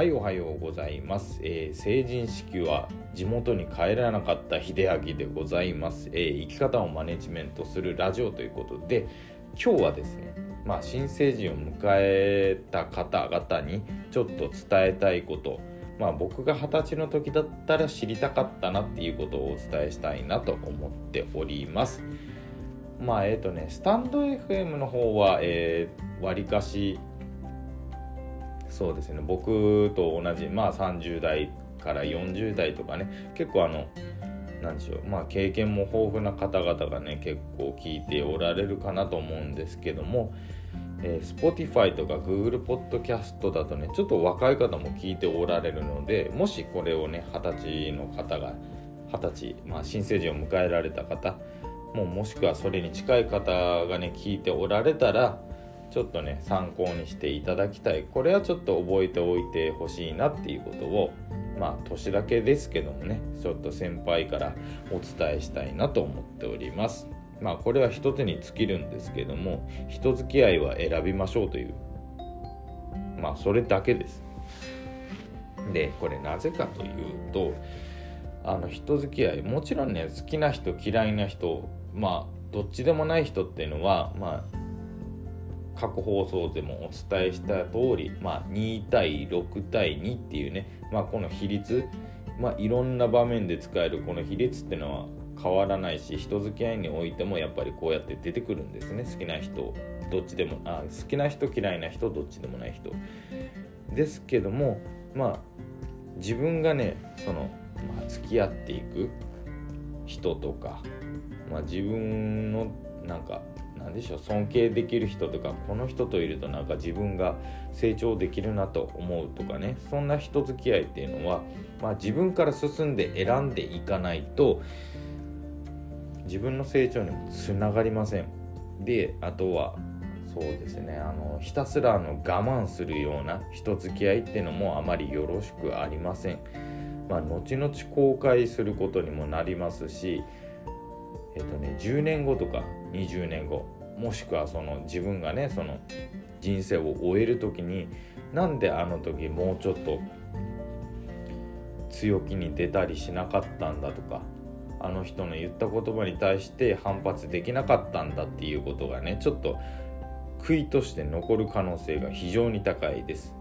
はいおはようございます、えー、成人式は地元に帰らなかった秀明でございます、えー、生き方をマネジメントするラジオということで今日はですねまあ新成人を迎えた方々にちょっと伝えたいことまあ僕が二十歳の時だったら知りたかったなっていうことをお伝えしたいなと思っております。まあえっ、ー、とねスタンド FM の方はえー、割かしそうですね。僕と同じまあ30代から40代とかね。結構あの何でしょう。まあ経験も豊富な方々がね結構聞いておられるかなと思うんですけども、えー、Spotify とか Google Podcast だとねちょっと若い方も聞いておられるのでもしこれをね二十歳の方が二十歳、まあ、新成人を迎えられた方もうもしくはそれに近い方がね聞いておられたらちょっとね参考にしていただきたい。これはちょっと覚えておいてほしいなっていうことをまあ年だけですけどもねちょっと先輩からお伝えしたいなと思っております。まあこれは一つに尽きるんですけども人付き合いは選びましょうという。まあそれだけです。でこれなぜかというとあの人付き合いもちろんね好きな人嫌いな人まあどっちでもない人っていうのはまあ過去放送でもお伝えした通り、まあ、2対6対2っていうね、まあ、この比率、まあ、いろんな場面で使えるこの比率っていうのは変わらないし人付き合いにおいてもやっぱりこうやって出てくるんですね。好きな人どっちでもあ好きな人嫌いな人どっちでもない人。ですけどもまあ自分がねその、まあ、付き合っていく人とか、まあ、自分のなんか何でしょう尊敬できる人とかこの人といるとなんか自分が成長できるなと思うとかねそんな人付き合いっていうのは、まあ、自分から進んで選んでいかないと自分の成長にもつながりません。であとはそうですねあのひたすらの我慢するような人付き合いっていうのもあまりよろしくありません。まあ、後々後悔することにもなりますしえっとね10年後とか20年後もしくはその自分がねその人生を終える時になんであの時もうちょっと強気に出たりしなかったんだとかあの人の言った言葉に対して反発できなかったんだっていうことがねちょっと悔いとして残る可能性が非常に高いです。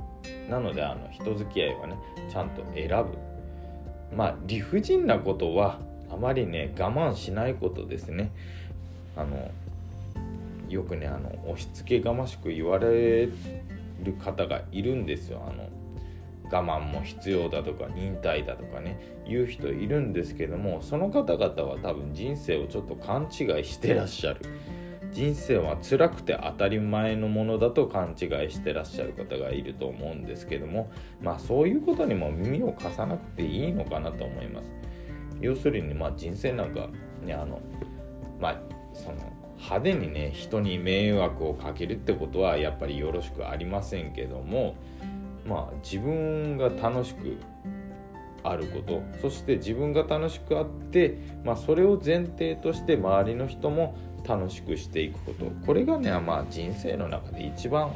なのであの人付き合いはねちゃんと選ぶ。まあ理不尽なことはあまりね我慢しないことですね。あのよくねあの押し付けがましく言われる方がいるんですよ。あの我慢も必要だとか忍耐だとかね言う人いるんですけどもその方々は多分人生をちょっと勘違いしてらっしゃる。人生は辛くて当たり前のものだと勘違いしてらっしゃる方がいると思うんですけどもまあそういうことにも耳を貸さなくていいのかなと思います。要するにまあ人生なんかねあのまあその派手にね人に迷惑をかけるってことはやっぱりよろしくありませんけどもまあ自分が楽しくあることそして自分が楽しくあって、まあ、それを前提として周りの人も楽しくしていくこと。これがねまあ人生の中で一番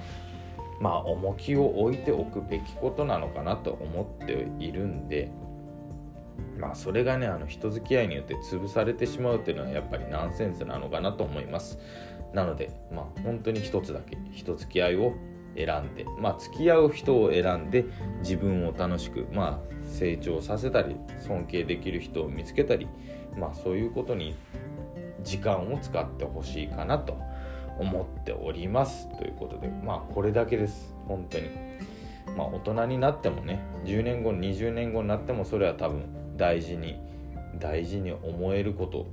まあ重きを置いておくべきことなのかなと思っているんでまあそれがねあの人付き合いによって潰されてしまうっていうのはやっぱりナンセンスなのかなと思います。なのでまあ本当に一つだけ人付き合いを選んでまあ付き合う人を選んで自分を楽しくまあ成長させたり尊敬できる人を見つけたりまあそういうことに時間を使ってほしいかなと思っております。ということでまあこれだけです。本当に。まあ大人になってもね10年後20年後になってもそれは多分大事に大事に思えること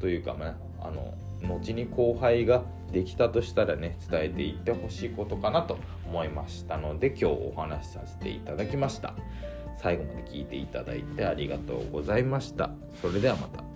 というか、ね、あの後に後輩ができたとしたらね伝えていってほしいことかなと思いましたので今日お話しさせていただきました。最後まで聞いていただいてありがとうございました。それではまた。